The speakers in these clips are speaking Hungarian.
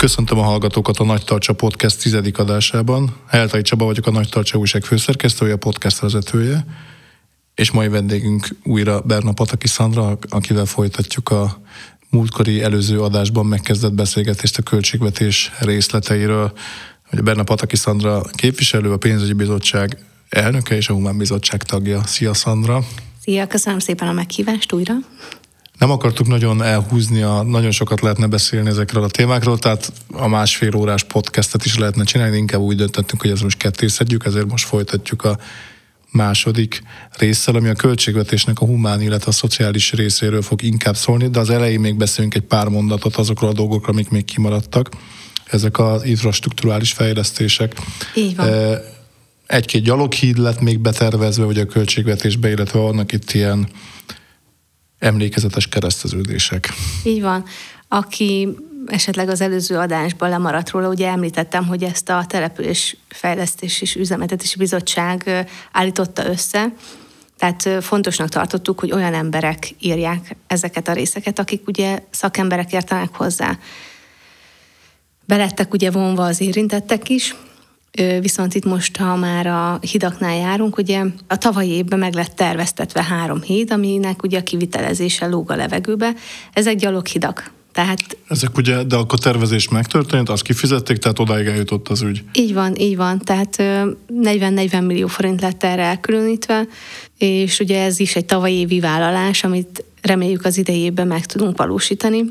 Köszöntöm a hallgatókat a Nagy Tarcsa Podcast tizedik adásában. Heltai Csaba vagyok, a Nagy Tarcsa újság főszerkesztője, a podcast vezetője, és mai vendégünk újra Berna Pataki Szandra, akivel folytatjuk a múltkori előző adásban megkezdett beszélgetést a költségvetés részleteiről. Hogy Berna Pataki Szandra képviselő, a pénzügyi bizottság elnöke és a Humán Bizottság tagja. Szia Szandra! Szia, köszönöm szépen a meghívást újra. Nem akartuk nagyon elhúzni, a, nagyon sokat lehetne beszélni ezekről a témákról, tehát a másfél órás podcastet is lehetne csinálni, inkább úgy döntöttünk, hogy ezt most kettészedjük, ezért most folytatjuk a második résszel, ami a költségvetésnek a humán, illetve a szociális részéről fog inkább szólni, de az elején még beszélünk egy pár mondatot azokról a dolgokról, amik még kimaradtak. Ezek az infrastruktúrális fejlesztések. Így van. Egy-két gyaloghíd lett még betervezve, vagy a költségvetésbe, illetve vannak itt ilyen emlékezetes kereszteződések. Így van. Aki esetleg az előző adásban lemaradt róla, ugye említettem, hogy ezt a település fejlesztés és üzemeltetési bizottság állította össze, tehát fontosnak tartottuk, hogy olyan emberek írják ezeket a részeket, akik ugye szakemberek értenek hozzá. Belettek ugye vonva az érintettek is, Viszont itt most, ha már a hidaknál járunk, ugye a tavalyi évben meg lett terveztetve három híd, aminek ugye a kivitelezése lóg a levegőbe. Ezek gyaloghidak. Tehát, Ezek ugye, de akkor tervezés megtörtént, azt kifizették, tehát odáig eljutott az ügy. Így van, így van. Tehát 40-40 millió forint lett erre elkülönítve, és ugye ez is egy tavalyi évi vállalás, amit reméljük az idejében meg tudunk valósítani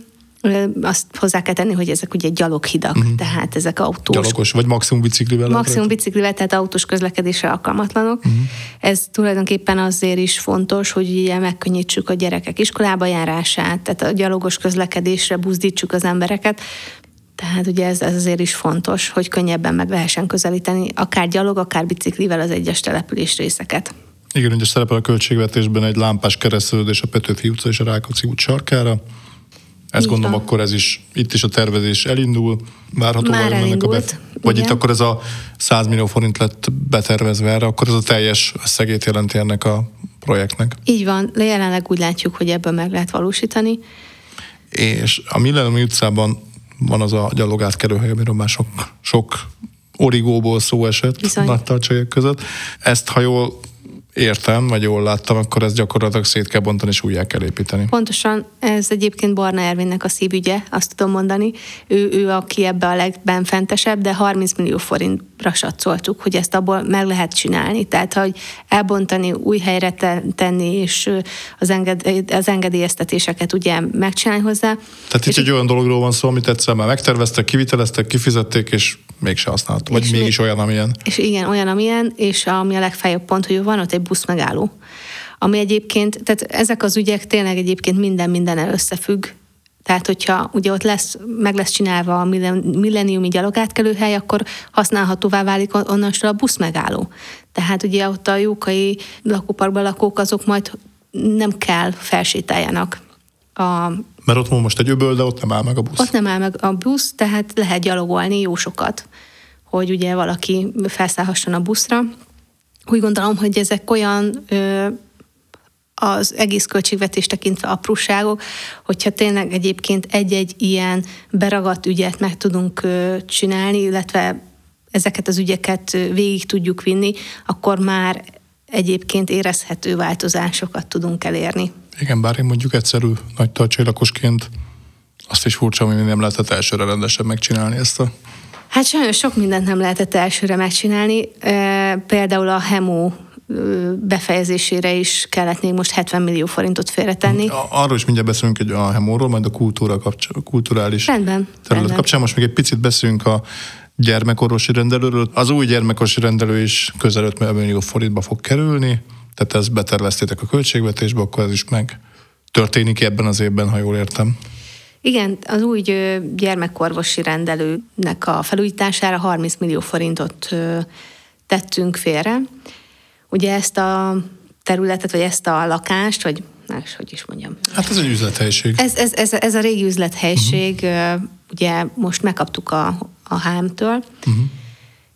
azt hozzá kell tenni, hogy ezek ugye gyaloghidak, uh-huh. tehát ezek autós. Gyalogos, vagy maximum biciklivel? Maximum biciklivel, tehát autós közlekedésre alkalmatlanok. Uh-huh. Ez tulajdonképpen azért is fontos, hogy ugye megkönnyítsük a gyerekek iskolába járását, tehát a gyalogos közlekedésre buzdítsuk az embereket, tehát ugye ez, ez azért is fontos, hogy könnyebben meg lehessen közelíteni, akár gyalog, akár biciklivel az egyes település részeket. Igen, ugye szerepel a költségvetésben egy lámpás keresztülődés a Petőfi utca és a Rákóczi út sarkára. Ezt Így gondolom, van. akkor ez is, itt is a tervezés elindul, várható Már elindult, a be... Vagy igen. itt akkor ez a 100 millió forint lett betervezve erre, akkor ez a teljes összegét jelenti ennek a projektnek. Így van, jelenleg úgy látjuk, hogy ebből meg lehet valósítani. És a Millennium utcában van az a gyalogátkerülhely, amiről már sok, sok origóból szó esett Bizony. nagy tartsajok között. Ezt, ha jól értem, vagy jól láttam, akkor ezt gyakorlatilag szét kell bontani és újjá kell építeni. Pontosan, ez egyébként Barna Ervinnek a szívügye, azt tudom mondani. Ő, ő aki ebbe a legbenfentesebb, de 30 millió forintra satszoltuk, hogy ezt abból meg lehet csinálni. Tehát, hogy elbontani, új helyre tenni, és az, enged, az engedélyeztetéseket ugye megcsinálni hozzá. Tehát itt egy olyan dologról van szó, amit egyszer már megterveztek, kiviteleztek, kifizették, és mégse használható. Vagy mégis még, olyan, amilyen. És igen, olyan, amilyen, és ami a legfeljebb pont, hogy van ott egy busz megálló. Ami egyébként, tehát ezek az ügyek tényleg egyébként minden minden összefügg, tehát, hogyha ugye ott lesz, meg lesz csinálva a milleniumi gyalogátkelőhely, akkor használhatóvá válik onnantól a busz megálló. Tehát ugye ott a jókai lakóparkban lakók azok majd nem kell felsétáljanak a mert ott most egy öböl, de ott nem áll meg a busz. Ott nem áll meg a busz, tehát lehet gyalogolni jó sokat, hogy ugye valaki felszállhasson a buszra. Úgy gondolom, hogy ezek olyan ö, az egész költségvetés tekintve apróságok, hogyha tényleg egyébként egy-egy ilyen beragadt ügyet meg tudunk csinálni, illetve ezeket az ügyeket végig tudjuk vinni, akkor már egyébként érezhető változásokat tudunk elérni. Igen, bár én mondjuk egyszerű nagy lakosként azt is furcsa, hogy nem lehetett elsőre rendesen megcsinálni ezt a... Hát sajnos sok mindent nem lehetett elsőre megcsinálni. Például a HEMO befejezésére is kellett még most 70 millió forintot félretenni. Arról is mindjárt beszélünk egy a HEMO-ról, majd a kultúra kapcsán, a kulturális rendben, terület rendben. kapcsán. Most még egy picit beszélünk a gyermekorvosi rendelőről. Az új gyermekorvosi rendelő is közel 5 millió forintba fog kerülni tehát ezt beterveztétek a költségvetésbe, akkor ez is meg történik ebben az évben, ha jól értem. Igen, az új gyermekorvosi rendelőnek a felújítására 30 millió forintot tettünk félre. Ugye ezt a területet, vagy ezt a lakást, vagy más, hogy is mondjam. Hát ez egy üzlethelyiség. Ez, ez, ez, ez a régi üzlethelyiség, uh-huh. ugye most megkaptuk a, a HM-től, uh-huh.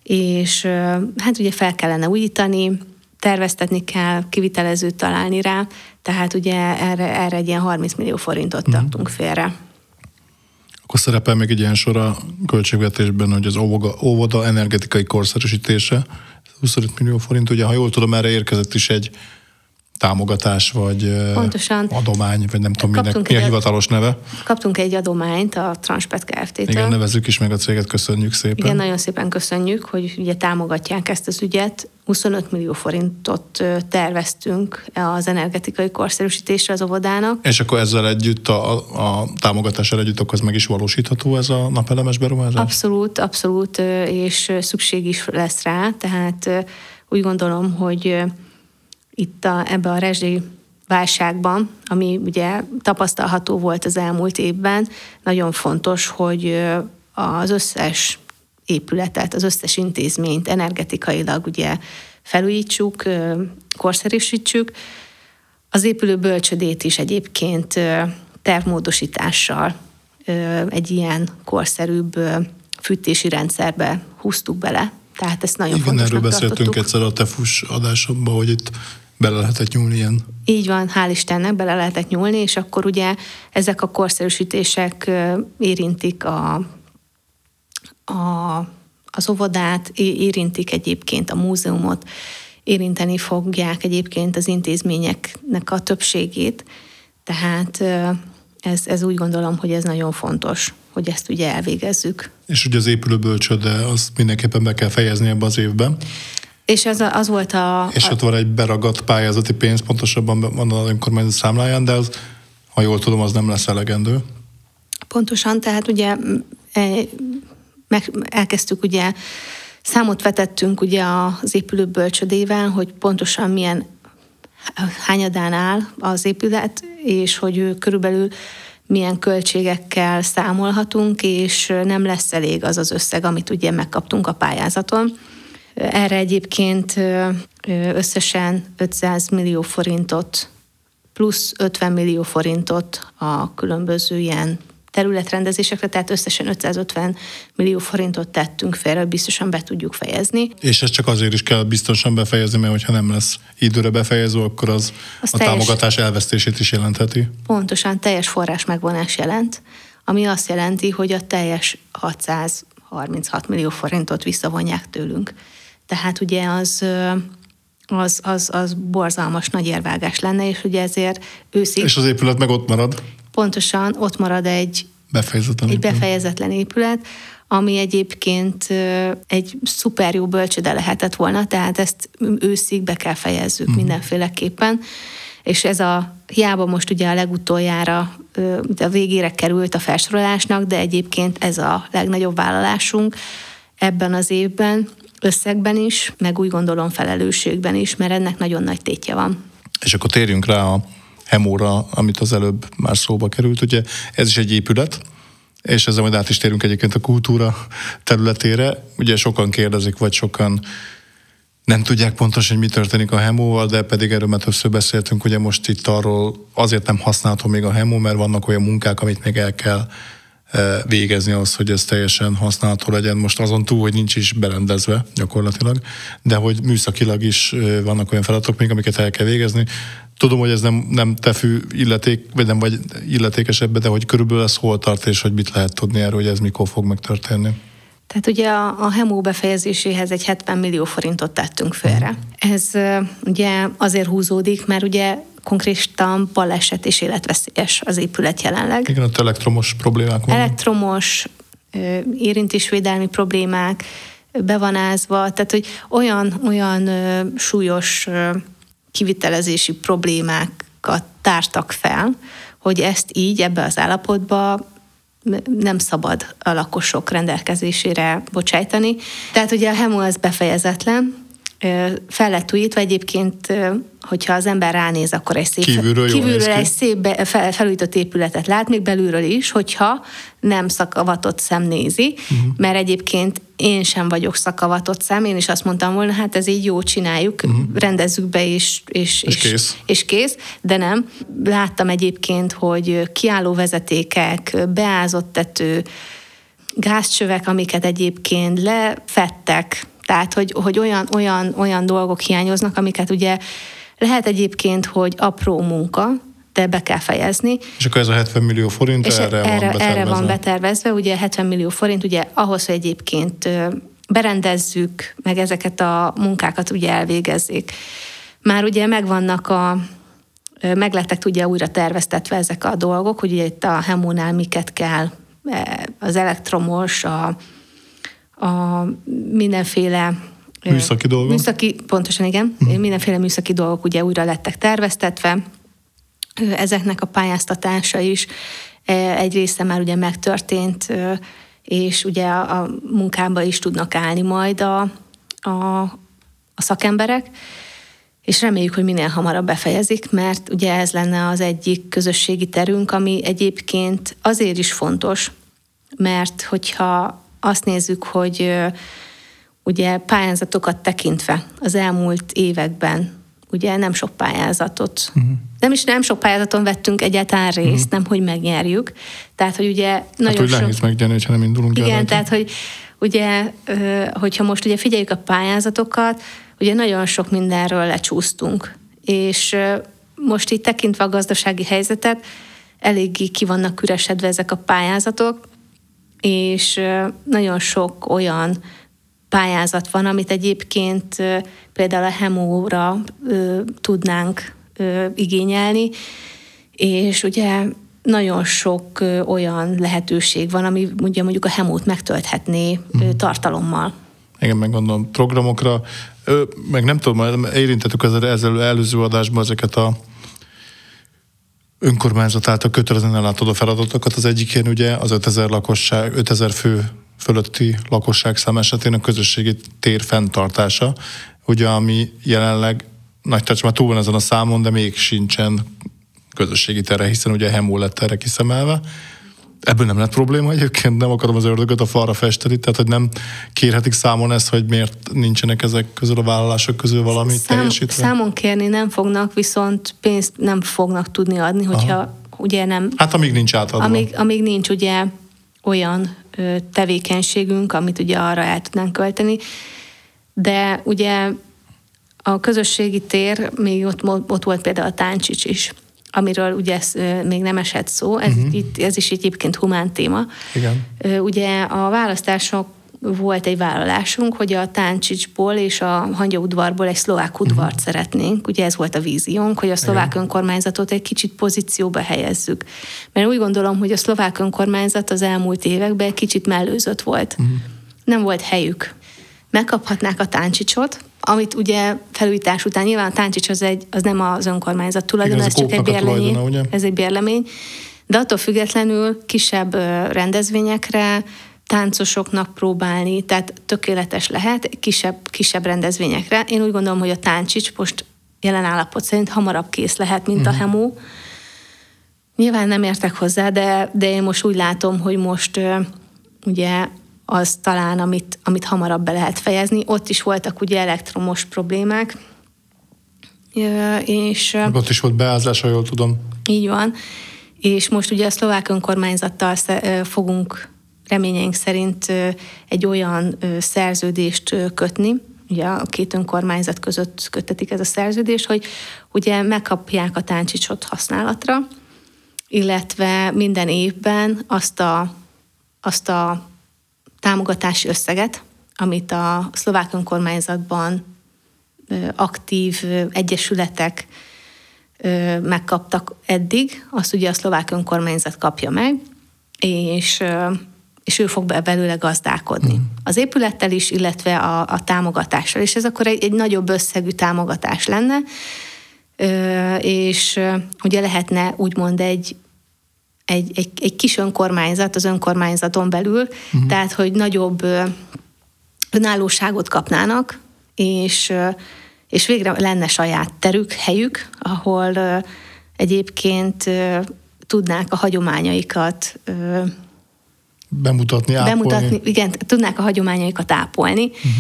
és hát ugye fel kellene újítani, terveztetni kell, kivitelezőt találni rá, tehát ugye erre, erre egy ilyen 30 millió forintot mm. tartunk félre. Akkor szerepel még egy ilyen sor a költségvetésben, hogy az óvoda, óvoda energetikai korszerűsítése, 25 millió forint, ugye ha jól tudom, erre érkezett is egy támogatás, vagy Pontosan. adomány, vagy nem tudom, minek, mi a hivatalos neve. Kaptunk egy adományt a Transpet Kft-től. Igen, nevezzük is meg a céget, köszönjük szépen. Igen, nagyon szépen köszönjük, hogy ugye támogatják ezt az ügyet. 25 millió forintot terveztünk az energetikai korszerűsítésre az óvodának. És akkor ezzel együtt, a, a támogatással együtt, akkor ez meg is valósítható ez a napelemes beruházás? Abszolút, abszolút, és szükség is lesz rá, tehát úgy gondolom, hogy itt a, ebbe a rezsi válságban, ami ugye tapasztalható volt az elmúlt évben, nagyon fontos, hogy az összes épületet, az összes intézményt energetikailag ugye felújítsuk, korszerűsítsük. Az épülő bölcsödét is egyébként tervmódosítással egy ilyen korszerűbb fűtési rendszerbe húztuk bele. Tehát ezt nagyon Igen, erről beszéltünk tartottuk. egyszer a TEFUS adásomban, hogy itt bele lehetett nyúlni ilyen. Így van, hál' Istennek bele lehetett nyúlni, és akkor ugye ezek a korszerűsítések érintik a, a, az óvodát, érintik egyébként a múzeumot, érinteni fogják egyébként az intézményeknek a többségét, tehát ez, ez úgy gondolom, hogy ez nagyon fontos, hogy ezt ugye elvégezzük. És ugye az épülő bölcsöde, az mindenképpen be kell fejezni ebbe az évben. És ez az volt a... És ott van egy beragadt pályázati pénz, pontosabban van az önkormányzat számláján, de az, ha jól tudom, az nem lesz elegendő. Pontosan, tehát ugye e, meg, elkezdtük ugye, számot vetettünk ugye az épülő bölcsödével, hogy pontosan milyen hányadán áll az épület, és hogy ő körülbelül milyen költségekkel számolhatunk, és nem lesz elég az az összeg, amit ugye megkaptunk a pályázaton. Erre egyébként összesen 500 millió forintot plusz 50 millió forintot a különböző ilyen területrendezésekre, tehát összesen 550 millió forintot tettünk félre, hogy biztosan be tudjuk fejezni. És ez csak azért is kell biztosan befejezni, mert hogyha nem lesz időre befejező, akkor az, az a teljes, támogatás elvesztését is jelentheti. Pontosan, teljes forrás megvonás jelent, ami azt jelenti, hogy a teljes 636 millió forintot visszavonják tőlünk. Tehát ugye az az, az, az borzalmas nagy érvágás lenne, és ugye ezért őszig... És az épület meg ott marad? Pontosan, ott marad egy befejezetlen, egy befejezetlen épület, ami egyébként egy szuper jó bölcsöde lehetett volna, tehát ezt őszig be kell fejezzük uh-huh. mindenféleképpen. És ez a, hiába most ugye a legutoljára, a végére került a felsorolásnak, de egyébként ez a legnagyobb vállalásunk ebben az évben, összegben is, meg úgy gondolom felelősségben is, mert ennek nagyon nagy tétje van. És akkor térjünk rá a Hemóra, amit az előbb már szóba került. Ugye ez is egy épület, és ezzel majd át is térünk egyébként a kultúra területére. Ugye sokan kérdezik, vagy sokan nem tudják pontosan, hogy mi történik a hemóval, de pedig erről már többször beszéltünk, ugye most itt arról azért nem használható még a hemó, mert vannak olyan munkák, amit még el kell végezni az, hogy ez teljesen használható legyen. Most azon túl, hogy nincs is berendezve gyakorlatilag, de hogy műszakilag is vannak olyan feladatok még, amiket el kell végezni. Tudom, hogy ez nem, nem te fű illeték, vagy nem vagy illetékesebb, de hogy körülbelül ez hol tart, és hogy mit lehet tudni erről, hogy ez mikor fog megtörténni. Tehát ugye a, a HEMO befejezéséhez egy 70 millió forintot tettünk félre. Ez ugye azért húzódik, mert ugye konkrétan baleset és életveszélyes az épület jelenleg. Igen, ott elektromos problémák vannak. Elektromos, érintésvédelmi problémák, bevanázva, tehát hogy olyan, olyan súlyos kivitelezési problémákat tártak fel, hogy ezt így ebbe az állapotba nem szabad a lakosok rendelkezésére bocsájtani. Tehát ugye a HEMO az befejezetlen, fel lett újítva egyébként, hogyha az ember ránéz, akkor egy szép, kívülről, kívülről egy szép be, fel, felújított épületet lát, még belülről is, hogyha nem szakavatott szem nézi, uh-huh. mert egyébként én sem vagyok szakavatott szem, én is azt mondtam volna, hát ez így jó, csináljuk, uh-huh. rendezzük be, és, és, és, és, kész. és kész, de nem. Láttam egyébként, hogy kiálló vezetékek, beázott tető, gázcsövek, amiket egyébként lefettek, tehát, hogy, hogy olyan, olyan, olyan dolgok hiányoznak, amiket ugye lehet egyébként, hogy apró munka, de be kell fejezni. És akkor ez a 70 millió forint És erre, erre, van betervezve. erre van betervezve, ugye 70 millió forint, ugye ahhoz, hogy egyébként berendezzük, meg ezeket a munkákat ugye elvégezzék. Már ugye megvannak a, meglettek ugye újra terveztetve ezek a dolgok, hogy ugye itt a Hemónál miket kell, e, az elektromos, a, a mindenféle Műszaki dolgok. Műszaki, pontosan igen, uh-huh. mindenféle műszaki dolgok ugye újra lettek terveztetve. Ezeknek a pályáztatása is egy része már ugye megtörtént, és ugye a munkába is tudnak állni majd a, a, a szakemberek, és reméljük, hogy minél hamarabb befejezik, mert ugye ez lenne az egyik közösségi terünk, ami egyébként azért is fontos, mert hogyha azt nézzük, hogy ugye pályázatokat tekintve az elmúlt években ugye nem sok pályázatot, uh-huh. nem is nem sok pályázaton vettünk egyáltalán részt, uh-huh. nem hogy megnyerjük. Tehát, hogy ugye hát, nagyon hogy sok... nehéz megnyerni, ha nem indulunk Igen, el tehát, hogy ugye, hogyha most ugye figyeljük a pályázatokat, ugye nagyon sok mindenről lecsúsztunk, és most így tekintve a gazdasági helyzetet, eléggé ki vannak üresedve ezek a pályázatok, és nagyon sok olyan pályázat van, amit egyébként például a hemóra tudnánk igényelni, és ugye nagyon sok olyan lehetőség van, ami ugye mondjuk a hemót megtölthetné mm. tartalommal. Igen, meg gondolom programokra, meg nem tudom, érintettük az előző adásban ezeket a önkormányzat által kötelezően ellátod feladatokat. Az egyik ilyen ugye az 5000 lakosság, 5000 fő fölötti lakosság szám esetén a közösségi tér fenntartása, ugye ami jelenleg nagy már túl van ezen a számon, de még sincsen közösségi tere, hiszen ugye Hemó lett erre kiszemelve. Ebből nem lett probléma egyébként, nem akarom az ördögöt a falra festeni, tehát hogy nem kérhetik számon ezt, hogy miért nincsenek ezek közül a vállalások közül valami Szám, teljesítve? Számon kérni nem fognak, viszont pénzt nem fognak tudni adni, hogyha Aha. ugye nem... Hát amíg nincs átadva. Amíg, amíg nincs ugye olyan tevékenységünk, amit ugye arra el tudnánk költeni. De ugye a közösségi tér, még ott, ott volt például a Táncsics is, amiről ugye még nem esett szó, ez, uh-huh. itt, ez is egyébként humán téma. Igen. Ugye a választások volt egy vállalásunk, hogy a Táncsicsból és a Hangyaudvarból egy szlovák udvart uh-huh. szeretnénk. Ugye ez volt a víziónk, hogy a szlovák Igen. önkormányzatot egy kicsit pozícióba helyezzük. Mert úgy gondolom, hogy a szlovák önkormányzat az elmúlt években egy kicsit mellőzött volt. Uh-huh. Nem volt helyük. Megkaphatnák a Táncsicsot, amit ugye felújítás után nyilván a Táncsics az, egy, az nem az önkormányzat tulajdona, ez csak egy bérlemény. Ez egy bérlemény. De attól függetlenül kisebb rendezvényekre, táncosoknak próbálni, tehát tökéletes lehet kisebb, kisebb rendezvényekre. Én úgy gondolom, hogy a táncsics most jelen állapot szerint hamarabb kész lehet, mint uh-huh. a mhm. hemó. Nyilván nem értek hozzá, de, de én most úgy látom, hogy most ugye az talán, amit, amit hamarabb be lehet fejezni. Ott is voltak ugye elektromos problémák, és... Ott is volt beázás, ha jól tudom. Így van. És most ugye a szlovák önkormányzattal fogunk reményeink szerint egy olyan szerződést kötni, ugye a két önkormányzat között kötetik ez a szerződés, hogy ugye megkapják a táncsicsot használatra, illetve minden évben azt a, azt a támogatási összeget, amit a szlovák önkormányzatban aktív egyesületek megkaptak eddig, azt ugye a szlovák önkormányzat kapja meg, és és ő fog belőle gazdálkodni. Mm. Az épülettel is, illetve a, a támogatással. És ez akkor egy, egy nagyobb összegű támogatás lenne, és ugye lehetne úgymond egy, egy, egy, egy kis önkormányzat az önkormányzaton belül, mm. tehát hogy nagyobb önállóságot kapnának, és, és végre lenne saját terük, helyük, ahol egyébként tudnák a hagyományaikat bemutatni, ápolni. Bemutatni, igen, tudnák a hagyományaikat ápolni. Uh-huh.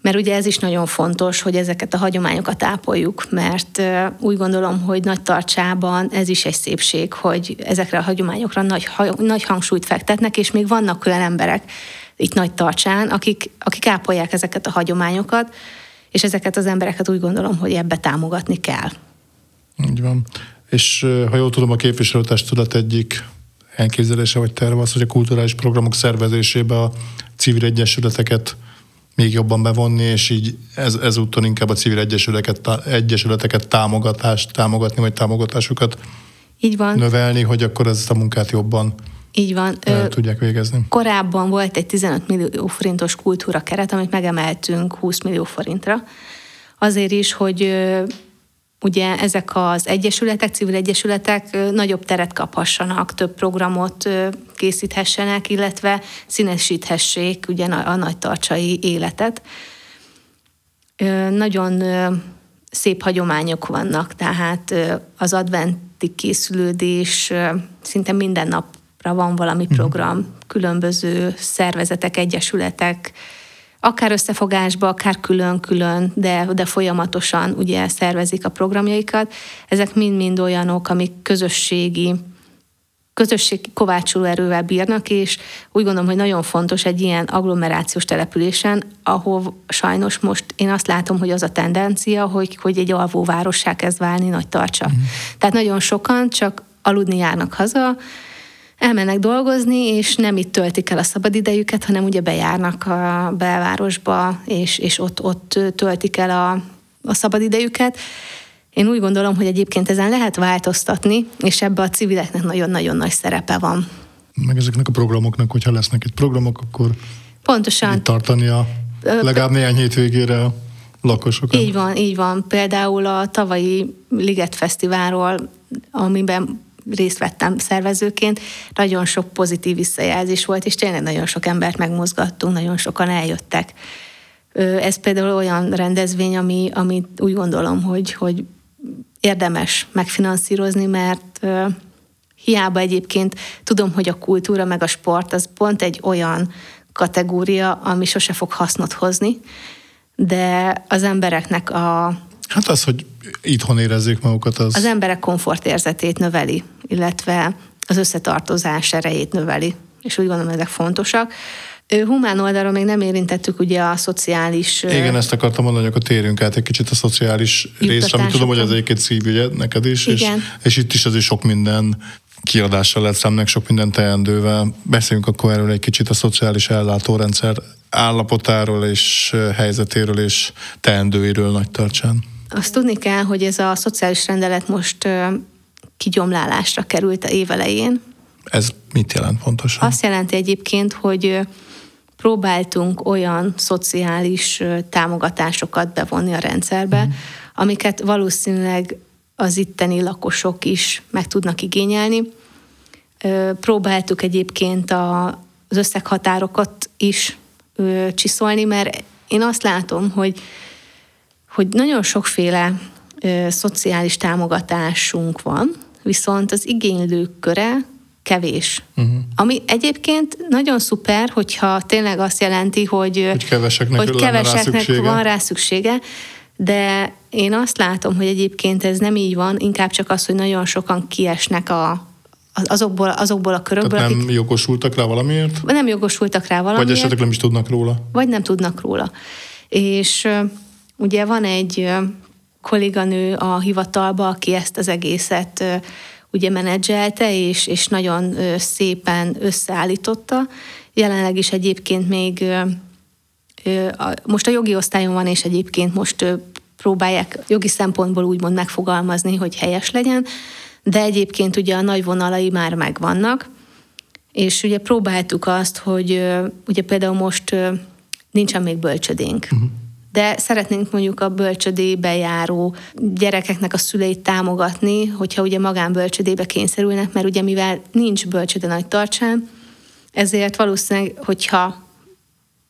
Mert ugye ez is nagyon fontos, hogy ezeket a hagyományokat ápoljuk, mert úgy gondolom, hogy nagy tartsában ez is egy szépség, hogy ezekre a hagyományokra nagy, nagy hangsúlyt fektetnek, és még vannak olyan emberek itt nagy tartsán, akik, akik ápolják ezeket a hagyományokat, és ezeket az embereket úgy gondolom, hogy ebbe támogatni kell. Így van. És ha jól tudom, a képviselőtestület egyik elképzelése vagy terve az, hogy a kulturális programok szervezésébe a civil egyesületeket még jobban bevonni, és így ez, ezúttal inkább a civil egyesületeket, egyesületeket támogatást, támogatni, vagy támogatásukat így van. növelni, hogy akkor ezt a munkát jobban így van. El tudják végezni. Korábban volt egy 15 millió forintos kultúra keret, amit megemeltünk 20 millió forintra. Azért is, hogy ugye ezek az egyesületek, civil egyesületek nagyobb teret kaphassanak, több programot készíthessenek, illetve színesíthessék ugye a nagy tartsai életet. Nagyon szép hagyományok vannak, tehát az adventi készülődés szinte minden napra van valami mhm. program, különböző szervezetek, egyesületek, akár összefogásba, akár külön-külön, de, de folyamatosan ugye szervezik a programjaikat. Ezek mind-mind olyanok, amik közösségi, közösségi kovácsoló erővel bírnak, és úgy gondolom, hogy nagyon fontos egy ilyen agglomerációs településen, ahol sajnos most én azt látom, hogy az a tendencia, hogy, hogy egy alvóvárossá kezd válni nagy tartsa. Mm. Tehát nagyon sokan csak aludni járnak haza, elmennek dolgozni, és nem itt töltik el a szabadidejüket, hanem ugye bejárnak a belvárosba, és, és ott, ott töltik el a, a szabadidejüket. Én úgy gondolom, hogy egyébként ezen lehet változtatni, és ebbe a civileknek nagyon-nagyon nagy szerepe van. Meg ezeknek a programoknak, hogyha lesznek itt programok, akkor Pontosan. tartani a legalább néhány hétvégére a lakosokat. Így van, így van. Például a tavalyi Liget Fesztiválról, amiben részt vettem szervezőként, nagyon sok pozitív visszajelzés volt, és tényleg nagyon sok embert megmozgattunk, nagyon sokan eljöttek. Ez például olyan rendezvény, ami, ami úgy gondolom, hogy, hogy érdemes megfinanszírozni, mert hiába egyébként tudom, hogy a kultúra meg a sport az pont egy olyan kategória, ami sose fog hasznot hozni, de az embereknek a Hát az, hogy itthon érezzék magukat, az... Az emberek komfortérzetét növeli, illetve az összetartozás erejét növeli, és úgy gondolom, ezek fontosak. Humán oldalról még nem érintettük ugye a szociális... Igen, ezt akartam mondani, hogy akkor térjünk át egy kicsit a szociális részre, amit tudom, hogy az egyébként szívügye neked is, és, és itt is azért sok minden kiadással lett szemnek, sok minden teendővel. Beszéljünk akkor erről egy kicsit a szociális ellátórendszer állapotáról és helyzetéről és teendőiről nagy tartsán. Azt tudni kell, hogy ez a szociális rendelet most kigyomlálásra került a évelején. Ez mit jelent pontosan? Azt jelenti egyébként, hogy próbáltunk olyan szociális támogatásokat bevonni a rendszerbe, mm. amiket valószínűleg az itteni lakosok is meg tudnak igényelni. Próbáltuk egyébként az összeghatárokat is csiszolni, mert én azt látom, hogy hogy nagyon sokféle ö, szociális támogatásunk van, viszont az igénylők köre kevés. Uh-huh. Ami egyébként nagyon szuper, hogyha tényleg azt jelenti, hogy, hogy keveseknek, hogy keveseknek rá van rá szüksége, de én azt látom, hogy egyébként ez nem így van, inkább csak az, hogy nagyon sokan kiesnek a, azokból, azokból a körökből. Tehát nem akik, jogosultak rá valamiért? Nem jogosultak rá valamiért. Vagy esetleg nem is tudnak róla? Vagy nem tudnak róla. És Ugye van egy kolléganő a hivatalba, aki ezt az egészet ugye menedzselte, és, és nagyon szépen összeállította. Jelenleg is egyébként még most a jogi osztályon van, és egyébként most próbálják jogi szempontból úgymond megfogalmazni, hogy helyes legyen, de egyébként ugye a nagy vonalai már megvannak, és ugye próbáltuk azt, hogy ugye például most nincsen még bölcsödénk. Uh-huh de szeretnénk mondjuk a bölcsödébe járó gyerekeknek a szüleit támogatni, hogyha ugye magánbölcsödébe kényszerülnek, mert ugye mivel nincs bölcsöde nagy tartsán, ezért valószínűleg, hogyha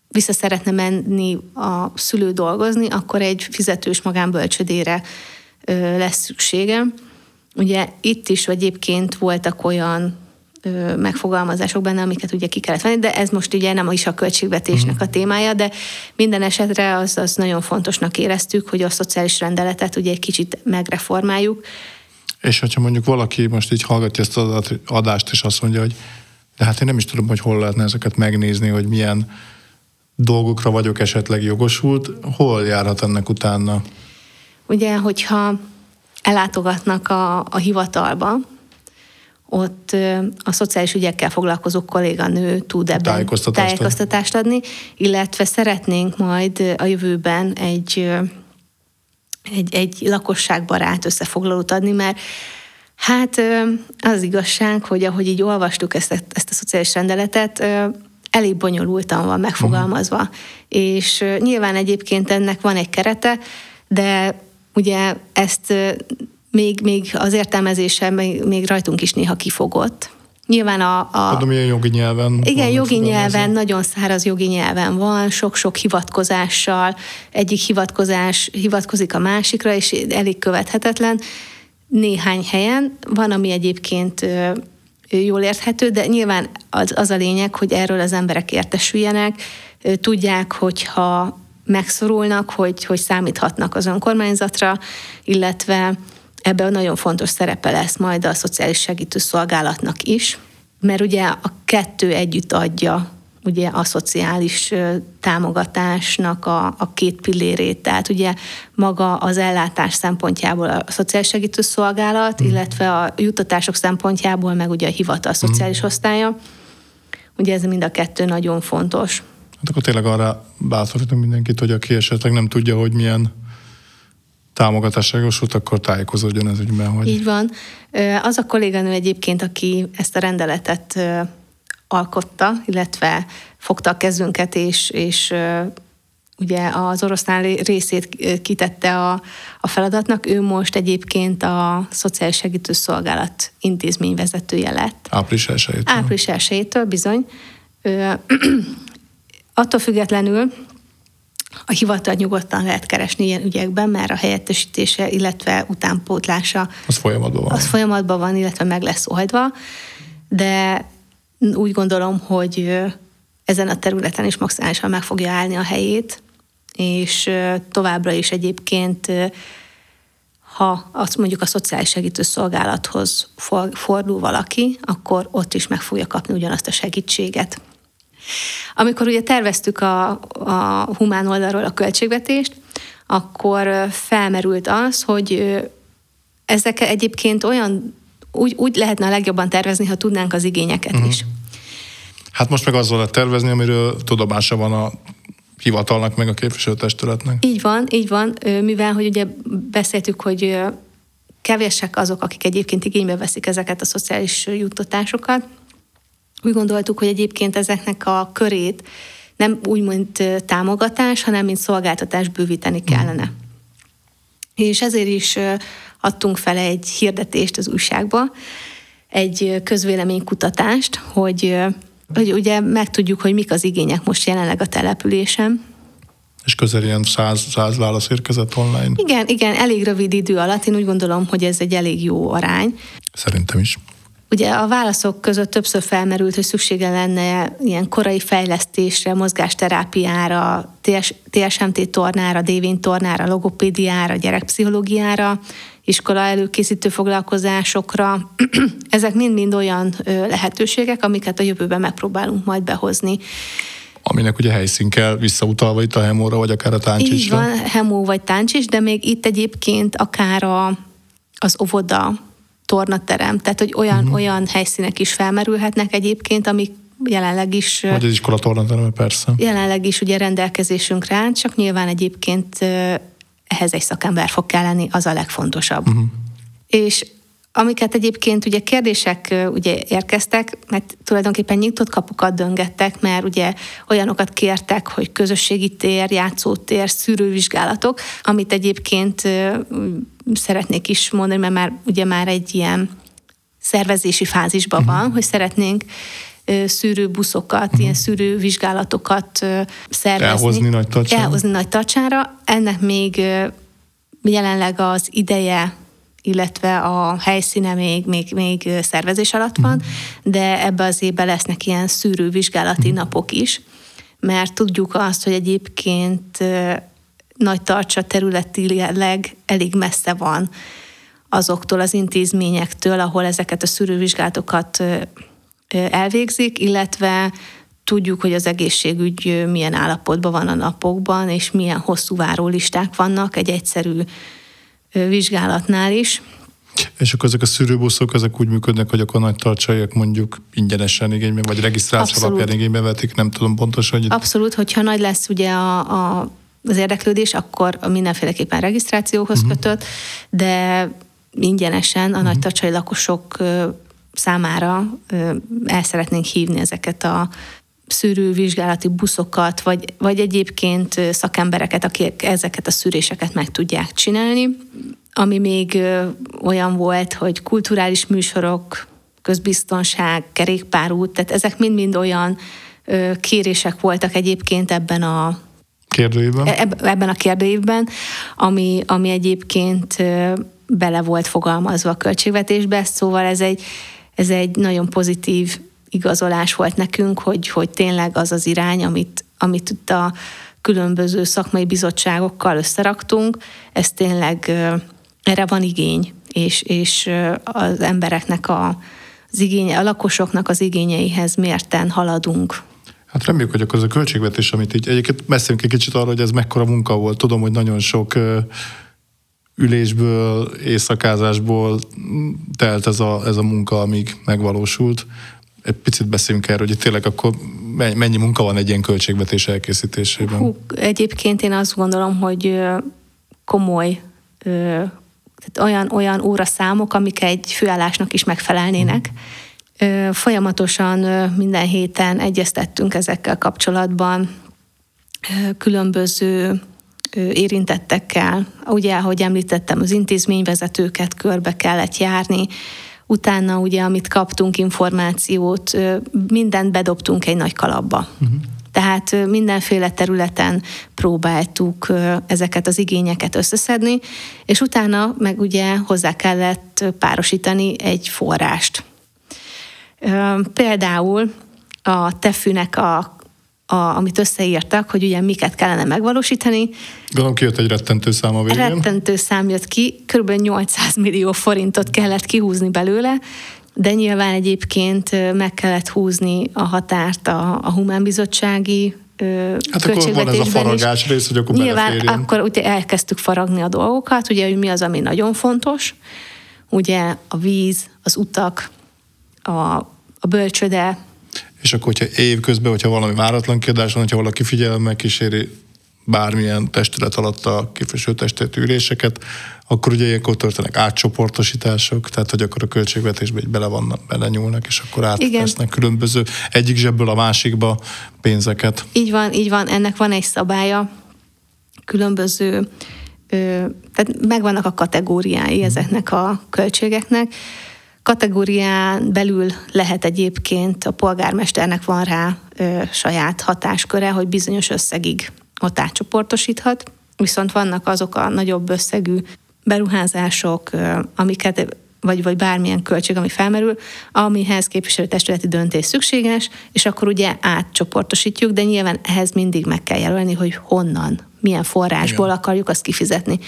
vissza szeretne menni a szülő dolgozni, akkor egy fizetős magánbölcsödére lesz szüksége. Ugye itt is egyébként voltak olyan megfogalmazások benne, amiket ugye ki kellett venni, de ez most ugye nem is a költségvetésnek mhm. a témája, de minden esetre az, az nagyon fontosnak éreztük, hogy a szociális rendeletet ugye egy kicsit megreformáljuk. És hogyha mondjuk valaki most így hallgatja ezt az adást, és azt mondja, hogy de hát én nem is tudom, hogy hol lehetne ezeket megnézni, hogy milyen dolgokra vagyok esetleg jogosult, hol járhat ennek utána? Ugye, hogyha ellátogatnak a, a hivatalba, ott a szociális ügyekkel foglalkozó kolléganő tud ebben tájékoztatást, tájékoztatást adni, illetve szeretnénk majd a jövőben egy, egy, egy lakosságbarát összefoglalót adni, mert hát az igazság, hogy ahogy így olvastuk ezt, ezt a szociális rendeletet, elég bonyolultan van megfogalmazva. Uh-huh. És nyilván egyébként ennek van egy kerete, de ugye ezt még, még az értelmezése még, még rajtunk is néha kifogott. Nyilván a... a Tudom, ilyen jogi nyelven. Igen, jogi nyelven, nagyon száraz jogi nyelven van, sok-sok hivatkozással, egyik hivatkozás hivatkozik a másikra, és elég követhetetlen. Néhány helyen van, ami egyébként jól érthető, de nyilván az, az a lényeg, hogy erről az emberek értesüljenek, tudják, hogyha megszorulnak, hogy, hogy számíthatnak az önkormányzatra, illetve ebben nagyon fontos szerepe lesz majd a szociális segítő szolgálatnak is, mert ugye a kettő együtt adja ugye a szociális támogatásnak a, a két pillérét, tehát ugye maga az ellátás szempontjából a szociális segítő szolgálat, mm. illetve a juttatások szempontjából meg ugye a hivatal szociális mm. osztálya. Ugye ez mind a kettő nagyon fontos. Hát akkor tényleg arra bátorítunk mindenkit, hogy aki esetleg nem tudja, hogy milyen támogatásra jogosult, akkor tájékozódjon ez ügyben. Hogy... Így van. Az a kolléganő egyébként, aki ezt a rendeletet alkotta, illetve fogta a kezünket, és, és ugye az oroszlán részét kitette a, a feladatnak, ő most egyébként a Szociális Segítőszolgálat intézményvezetője lett. Április 1 Április 1 bizony. Ö, attól függetlenül a hivatal nyugodtan lehet keresni ilyen ügyekben, mert a helyettesítése, illetve utánpótlása az folyamatban van. Az folyamatban van, illetve meg lesz oldva, de úgy gondolom, hogy ezen a területen is maximálisan meg fogja állni a helyét, és továbbra is egyébként ha azt mondjuk a szociális segítő szolgálathoz fordul valaki, akkor ott is meg fogja kapni ugyanazt a segítséget. Amikor ugye terveztük a, a humán oldalról a költségvetést, akkor felmerült az, hogy ezek egyébként olyan, úgy, úgy lehetne a legjobban tervezni, ha tudnánk az igényeket uh-huh. is. Hát most meg azzal lehet tervezni, amiről tudomása van a hivatalnak, meg a képviselőtestületnek. Így van, így van, mivel, hogy ugye beszéltük, hogy kevések azok, akik egyébként igénybe veszik ezeket a szociális juttatásokat, úgy gondoltuk, hogy egyébként ezeknek a körét nem úgy, mint támogatás, hanem mint szolgáltatás bővíteni kellene. Mm. És ezért is adtunk fel egy hirdetést az újságba, egy közvéleménykutatást, hogy, hogy ugye megtudjuk, hogy mik az igények most jelenleg a településem. És közel ilyen száz, száz válasz érkezett online. Igen, igen, elég rövid idő alatt. Én úgy gondolom, hogy ez egy elég jó arány. Szerintem is. Ugye a válaszok között többször felmerült, hogy szüksége lenne ilyen korai fejlesztésre, mozgásterápiára, TS, TSMT tornára, Dévin tornára, logopédiára, gyerekpszichológiára, iskola előkészítő foglalkozásokra. Ezek mind-mind olyan lehetőségek, amiket a jövőben megpróbálunk majd behozni. Aminek ugye helyszín kell visszautalva itt a hemóra, vagy akár a táncsisra. Így van, hemó vagy táncsis, de még itt egyébként akár a, az óvoda, tornaterem, tehát hogy olyan, uh-huh. olyan helyszínek is felmerülhetnek egyébként, amik jelenleg is... Vagy az iskola tornaterem, persze. Jelenleg is ugye rendelkezésünkre áll, csak nyilván egyébként ehhez egy szakember fog kelleni, az a legfontosabb. Uh-huh. És amiket egyébként ugye kérdések ugye érkeztek, mert tulajdonképpen nyitott kapukat döngettek, mert ugye olyanokat kértek, hogy közösségi tér, játszótér, szűrővizsgálatok, amit egyébként szeretnék is mondani, mert már ugye már egy ilyen szervezési fázisban uh-huh. van, hogy szeretnénk szűrőbuszokat, uh-huh. ilyen szűrővizsgálatokat szervezni. Elhozni nagy tartsára. Elhozni nagy tartsára. Ennek még jelenleg az ideje illetve a helyszíne még, még, még szervezés alatt van, uh-huh. de ebbe az évben lesznek ilyen szűrővizsgálati uh-huh. napok is, mert tudjuk azt, hogy egyébként nagy tartsa területileg elég messze van azoktól az intézményektől, ahol ezeket a szűrővizsgálatokat elvégzik, illetve tudjuk, hogy az egészségügy milyen állapotban van a napokban, és milyen hosszú várólisták vannak egy egyszerű vizsgálatnál is. És akkor ezek a szűrőbuszok, ezek úgy működnek, hogy akkor nagy tartsaiak mondjuk ingyenesen igénybe, vagy regisztráció Abszolút. alapján igénybe vetik, nem tudom pontosan, hogy Abszolút, hogyha nagy lesz ugye a, a, az érdeklődés, akkor mindenféleképpen regisztrációhoz uh-huh. kötött, de ingyenesen a uh-huh. nagy tacsai lakosok számára el szeretnénk hívni ezeket a szűrővizsgálati buszokat, vagy, vagy egyébként szakembereket, akik ezeket a szűréseket meg tudják csinálni. Ami még olyan volt, hogy kulturális műsorok, közbiztonság, kerékpárút, tehát ezek mind-mind olyan kérések voltak egyébként ebben a kérdőjében. eb- ebben a kérdőívben, ami, ami egyébként bele volt fogalmazva a költségvetésbe, szóval ez egy, ez egy nagyon pozitív igazolás volt nekünk, hogy, hogy tényleg az az irány, amit, amit itt a különböző szakmai bizottságokkal összeraktunk, ez tényleg erre van igény, és, és az embereknek a, az igénye, a lakosoknak az igényeihez mérten haladunk. Hát reméljük, hogy akkor az a költségvetés, amit így egyébként beszéljünk egy kicsit arra, hogy ez mekkora munka volt. Tudom, hogy nagyon sok ülésből, éjszakázásból telt ez a, ez a munka, amíg megvalósult. Egy picit beszéljünk erről, hogy tényleg akkor mennyi- munka van egy ilyen költségvetés elkészítésében. Hú, egyébként én azt gondolom, hogy komoly, tehát olyan, olyan óraszámok, amik egy főállásnak is megfelelnének. Ö, Folyamatosan minden héten egyeztettünk ezekkel kapcsolatban különböző érintettekkel. Ugye, ahogy említettem, az intézményvezetőket körbe kellett járni, utána ugye, amit kaptunk információt, mindent bedobtunk egy nagy kalapba. Uh-huh. Tehát mindenféle területen próbáltuk ezeket az igényeket összeszedni, és utána meg ugye hozzá kellett párosítani egy forrást. Például a tefűnek a, a, amit összeírtak, hogy ugye miket kellene megvalósítani, Gondolom kijött egy rettentő szám a végén. rettentő szám jött ki, kb. 800 millió forintot kellett kihúzni belőle, de nyilván egyébként meg kellett húzni a határt a, a humánbizottsági Hát akkor van ez a költségvetésben is. faragás rész, hogy akkor Nyilván beleférjen. akkor ugye elkezdtük faragni a dolgokat, ugye, hogy mi az, ami nagyon fontos. Ugye a víz, az utak, a, a bölcsöde, És akkor, hogyha évközben, hogyha valami váratlan kérdés van, hogyha valaki figyelemmel kíséri bármilyen testület alatt a képviselőtestület üléseket, akkor ugye ilyenkor történnek átcsoportosítások, tehát hogy akkor a költségvetésbe így bele vannak, bele nyúlnak, és akkor átvesznek különböző egyik zsebből a másikba pénzeket. Így van, így van, ennek van egy szabálya, különböző, ö, tehát megvannak a kategóriái ezeknek a költségeknek. Kategórián belül lehet egyébként, a polgármesternek van rá ö, saját hatásköre, hogy bizonyos összegig ott átcsoportosíthat, viszont vannak azok a nagyobb összegű beruházások, ö, amiket vagy, vagy bármilyen költség, ami felmerül, amihez képviselőtestületi döntés szükséges, és akkor ugye átcsoportosítjuk, de nyilván ehhez mindig meg kell jelölni, hogy honnan, milyen forrásból Igen. akarjuk azt kifizetni.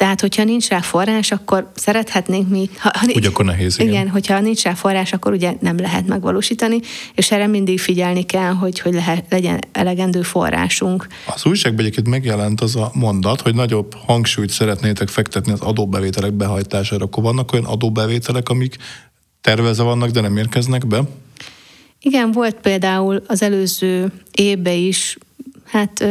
Tehát, hogyha nincs rá forrás, akkor szerethetnénk mi... Ha, ha, Úgy akkor nehéz, igen. igen. hogyha nincs rá forrás, akkor ugye nem lehet megvalósítani, és erre mindig figyelni kell, hogy, hogy lehet, legyen elegendő forrásunk. Az újságban egyébként megjelent az a mondat, hogy nagyobb hangsúlyt szeretnétek fektetni az adóbevételek behajtására. Akkor vannak olyan adóbevételek, amik tervezve vannak, de nem érkeznek be? Igen, volt például az előző évben is hát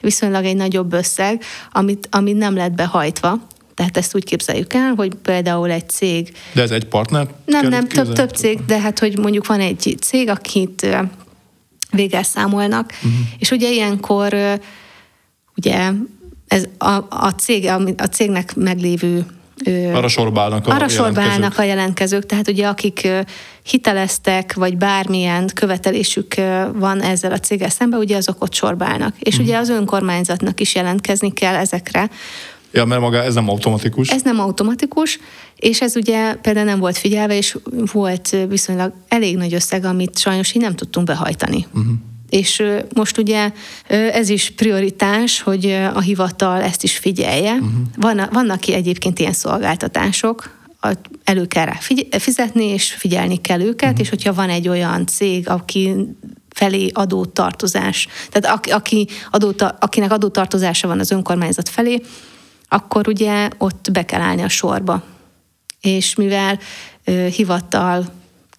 viszonylag egy nagyobb összeg, amit, amit nem lett behajtva. Tehát ezt úgy képzeljük el, hogy például egy cég, De ez egy partner? nem, nem, több, több cég, de hát, hogy mondjuk van egy cég, akit ö, végel számolnak, Mhm. uh-huh. és ugye ilyenkor ugye ez a, a, cég, ami- a cégnek meglévő Arra sorbálnak a arra állnak a jelentkezők, tehát ugye akik hiteleztek, vagy bármilyen követelésük van ezzel a céggel szemben, ugye azok ott sorba állnak. És Mhm. ugye az önkormányzatnak is jelentkezni kell ezekre. Ja, mert maga ez nem automatikus. Ez nem automatikus, és ez ugye például nem volt figyelve, és volt viszonylag elég nagy összeg, amit sajnos így nem tudtunk behajtani. Uh-huh. És most ugye ez is prioritás, hogy a hivatal ezt is figyelje. Uh-huh. Van, vannak ki egyébként ilyen szolgáltatások, elő kell rá figy- fizetni, és figyelni kell őket, uh-huh. és hogyha van egy olyan cég, aki felé adótartozás, tehát aki, aki adóta, akinek adótartozása van az önkormányzat felé, akkor ugye ott be kell állni a sorba. És mivel ö,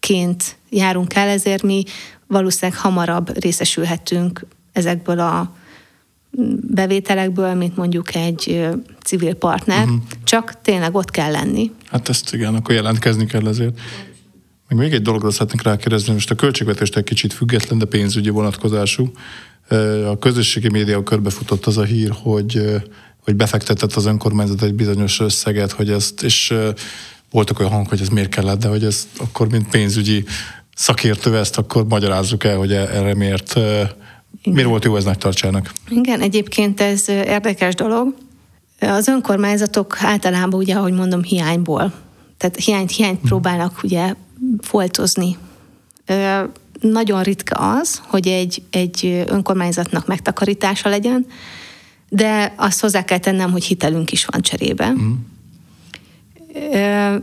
hivatalként járunk el, ezért mi valószínűleg hamarabb részesülhetünk ezekből a bevételekből, mint mondjuk egy civil partner, uh-huh. csak tényleg ott kell lenni. Hát ezt igen, akkor jelentkezni kell ezért. Meg még egy dologra szeretnék rákérdezni, most a költségvetést egy kicsit független, de pénzügyi vonatkozású. A közösségi média körbefutott az a hír, hogy, hogy befektetett az önkormányzat egy bizonyos összeget, hogy ezt, és voltak olyan hang, hogy ez miért kellett, de hogy ez akkor, mint pénzügyi szakértő ezt akkor magyarázzuk el, hogy erre miért, Igen. miért volt jó ez nagy tartsának. Igen, egyébként ez érdekes dolog. Az önkormányzatok általában ugye, ahogy mondom, hiányból. Tehát hiányt, hiányt hmm. próbálnak ugye foltozni. Ö, nagyon ritka az, hogy egy, egy önkormányzatnak megtakarítása legyen, de azt hozzá kell tennem, hogy hitelünk is van cserébe. Mm.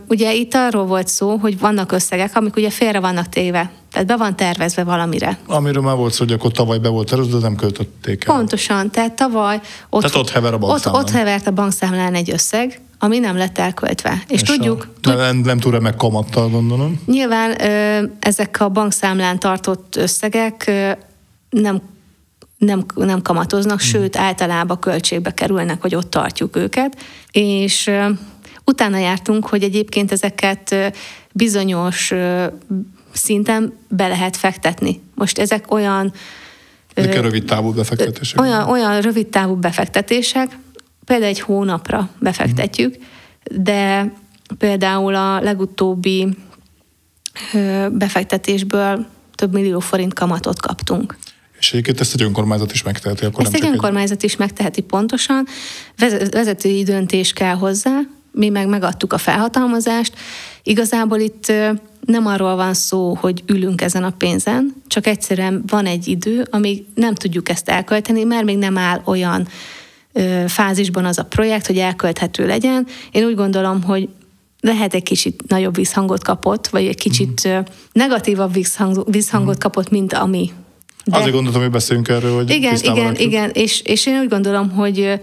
Ugye itt arról volt szó, hogy vannak összegek, amik ugye félre vannak téve. Tehát be van tervezve valamire. Amiről már volt szó, hogy akkor tavaly be volt tervezve, de nem költötték el. Pontosan, tehát tavaly ott, tehát ott hever a bankszámlán. Ott, ott hevert a bankszámlán egy összeg, ami nem lett elköltve. És, és tudjuk... A, tud, nem, nem tud meg kamattal, gondolom. Nyilván ö, ezek a bankszámlán tartott összegek ö, nem nem, nem kamatoznak, hmm. sőt általában költségbe kerülnek, hogy ott tartjuk őket. És utána jártunk, hogy egyébként ezeket bizonyos szinten be lehet fektetni. Most ezek olyan... Ezek rövid távú befektetések. Olyan, olyan rövid távú befektetések, például egy hónapra befektetjük, de például a legutóbbi befektetésből több millió forint kamatot kaptunk. És egyébként ezt egy önkormányzat is megteheti. Akkor ezt egy önkormányzat egy... is megteheti pontosan. Vezetői döntés kell hozzá, mi meg megadtuk a felhatalmazást. Igazából itt nem arról van szó, hogy ülünk ezen a pénzen, csak egyszerűen van egy idő, amíg nem tudjuk ezt elkölteni, mert még nem áll olyan fázisban az a projekt, hogy elkölthető legyen. Én úgy gondolom, hogy lehet egy kicsit nagyobb visszhangot kapott, vagy egy kicsit mm. negatívabb visszhangot mm. kapott, mint ami. De... Azért gondoltam, hogy beszéljünk erről, hogy Igen, igen, igen, és, és én úgy gondolom, hogy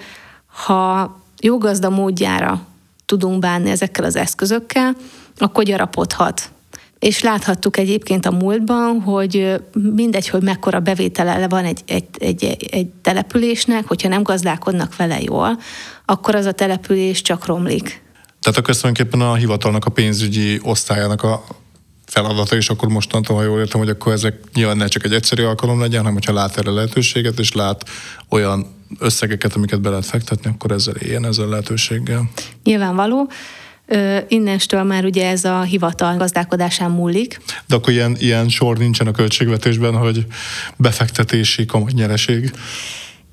ha jó gazda módjára tudunk bánni ezekkel az eszközökkel, akkor gyarapodhat. És láthattuk egyébként a múltban, hogy mindegy, hogy mekkora bevétele van egy, egy, egy, egy településnek, hogyha nem gazdálkodnak vele jól, akkor az a település csak romlik. Tehát akkor tulajdonképpen a hivatalnak a pénzügyi osztályának a feladata, és akkor mostantól, ha jól értem, hogy akkor ezek nyilván ne csak egy egyszerű alkalom legyen, hanem hogyha lát erre lehetőséget, és lát olyan összegeket, amiket be lehet fektetni, akkor ezzel éljen, ezzel a lehetőséggel. Nyilvánvaló. Innenstől már ugye ez a hivatal gazdálkodásán múlik. De akkor ilyen, ilyen sor nincsen a költségvetésben, hogy befektetési komoly nyereség?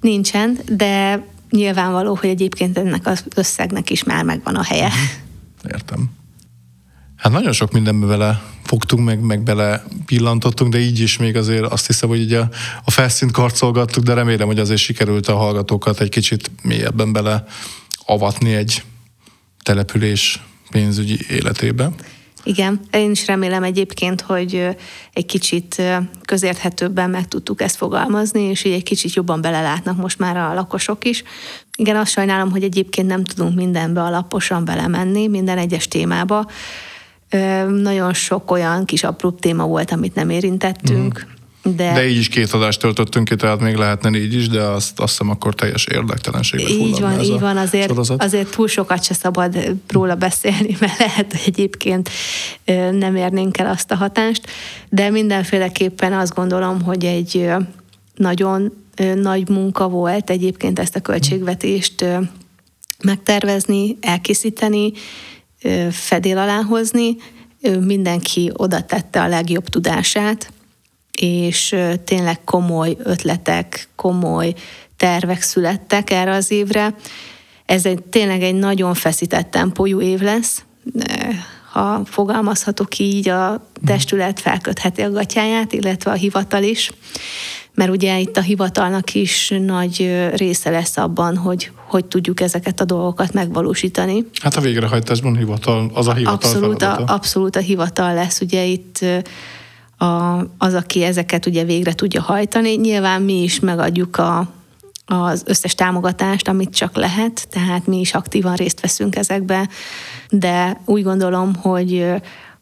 Nincsen, de nyilvánvaló, hogy egyébként ennek az összegnek is már megvan a helye. Értem. Hát nagyon sok mindenbe vele fogtunk, meg, meg bele pillantottunk, de így is még azért azt hiszem, hogy ugye a felszínt karcolgattuk, de remélem, hogy azért sikerült a hallgatókat egy kicsit mélyebben bele avatni egy település pénzügyi életébe. Igen, én is remélem egyébként, hogy egy kicsit közérthetőbben meg tudtuk ezt fogalmazni, és így egy kicsit jobban belelátnak most már a lakosok is. Igen, azt sajnálom, hogy egyébként nem tudunk mindenbe alaposan belemenni, minden egyes témába, nagyon sok olyan kis apró téma volt, amit nem érintettünk. Mm. De, de így is két adást töltöttünk ki, tehát még lehetne így is, de azt, azt hiszem akkor teljes érdektelenségbe Így van, így van, azért, azért túl sokat se szabad róla beszélni, mert lehet, hogy egyébként nem érnénk el azt a hatást, de mindenféleképpen azt gondolom, hogy egy nagyon nagy munka volt egyébként ezt a költségvetést megtervezni, elkészíteni, fedél alá hozni, mindenki oda tette a legjobb tudását, és tényleg komoly ötletek, komoly tervek születtek erre az évre. Ez egy, tényleg egy nagyon feszített tempójú év lesz, ha fogalmazhatok így, a testület felkötheti a gatyáját, illetve a hivatal is mert ugye itt a hivatalnak is nagy része lesz abban, hogy hogy tudjuk ezeket a dolgokat megvalósítani. Hát a végrehajtásban hivatal, az a hivatal abszolút a, abszolút a hivatal lesz, ugye itt a, az, aki ezeket ugye végre tudja hajtani. Nyilván mi is megadjuk a, az összes támogatást, amit csak lehet, tehát mi is aktívan részt veszünk ezekbe, de úgy gondolom, hogy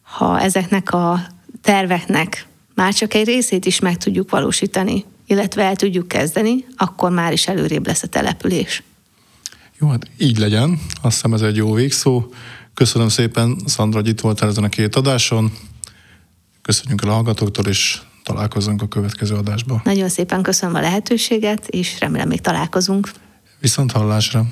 ha ezeknek a terveknek már csak egy részét is meg tudjuk valósítani, illetve el tudjuk kezdeni, akkor már is előrébb lesz a település. Jó, hát így legyen. Azt hiszem ez egy jó végszó. Köszönöm szépen, Szandra, hogy itt voltál ezen a két adáson. Köszönjük a hallgatóktól, és találkozunk a következő adásban. Nagyon szépen köszönöm a lehetőséget, és remélem még találkozunk. Viszont hallásra!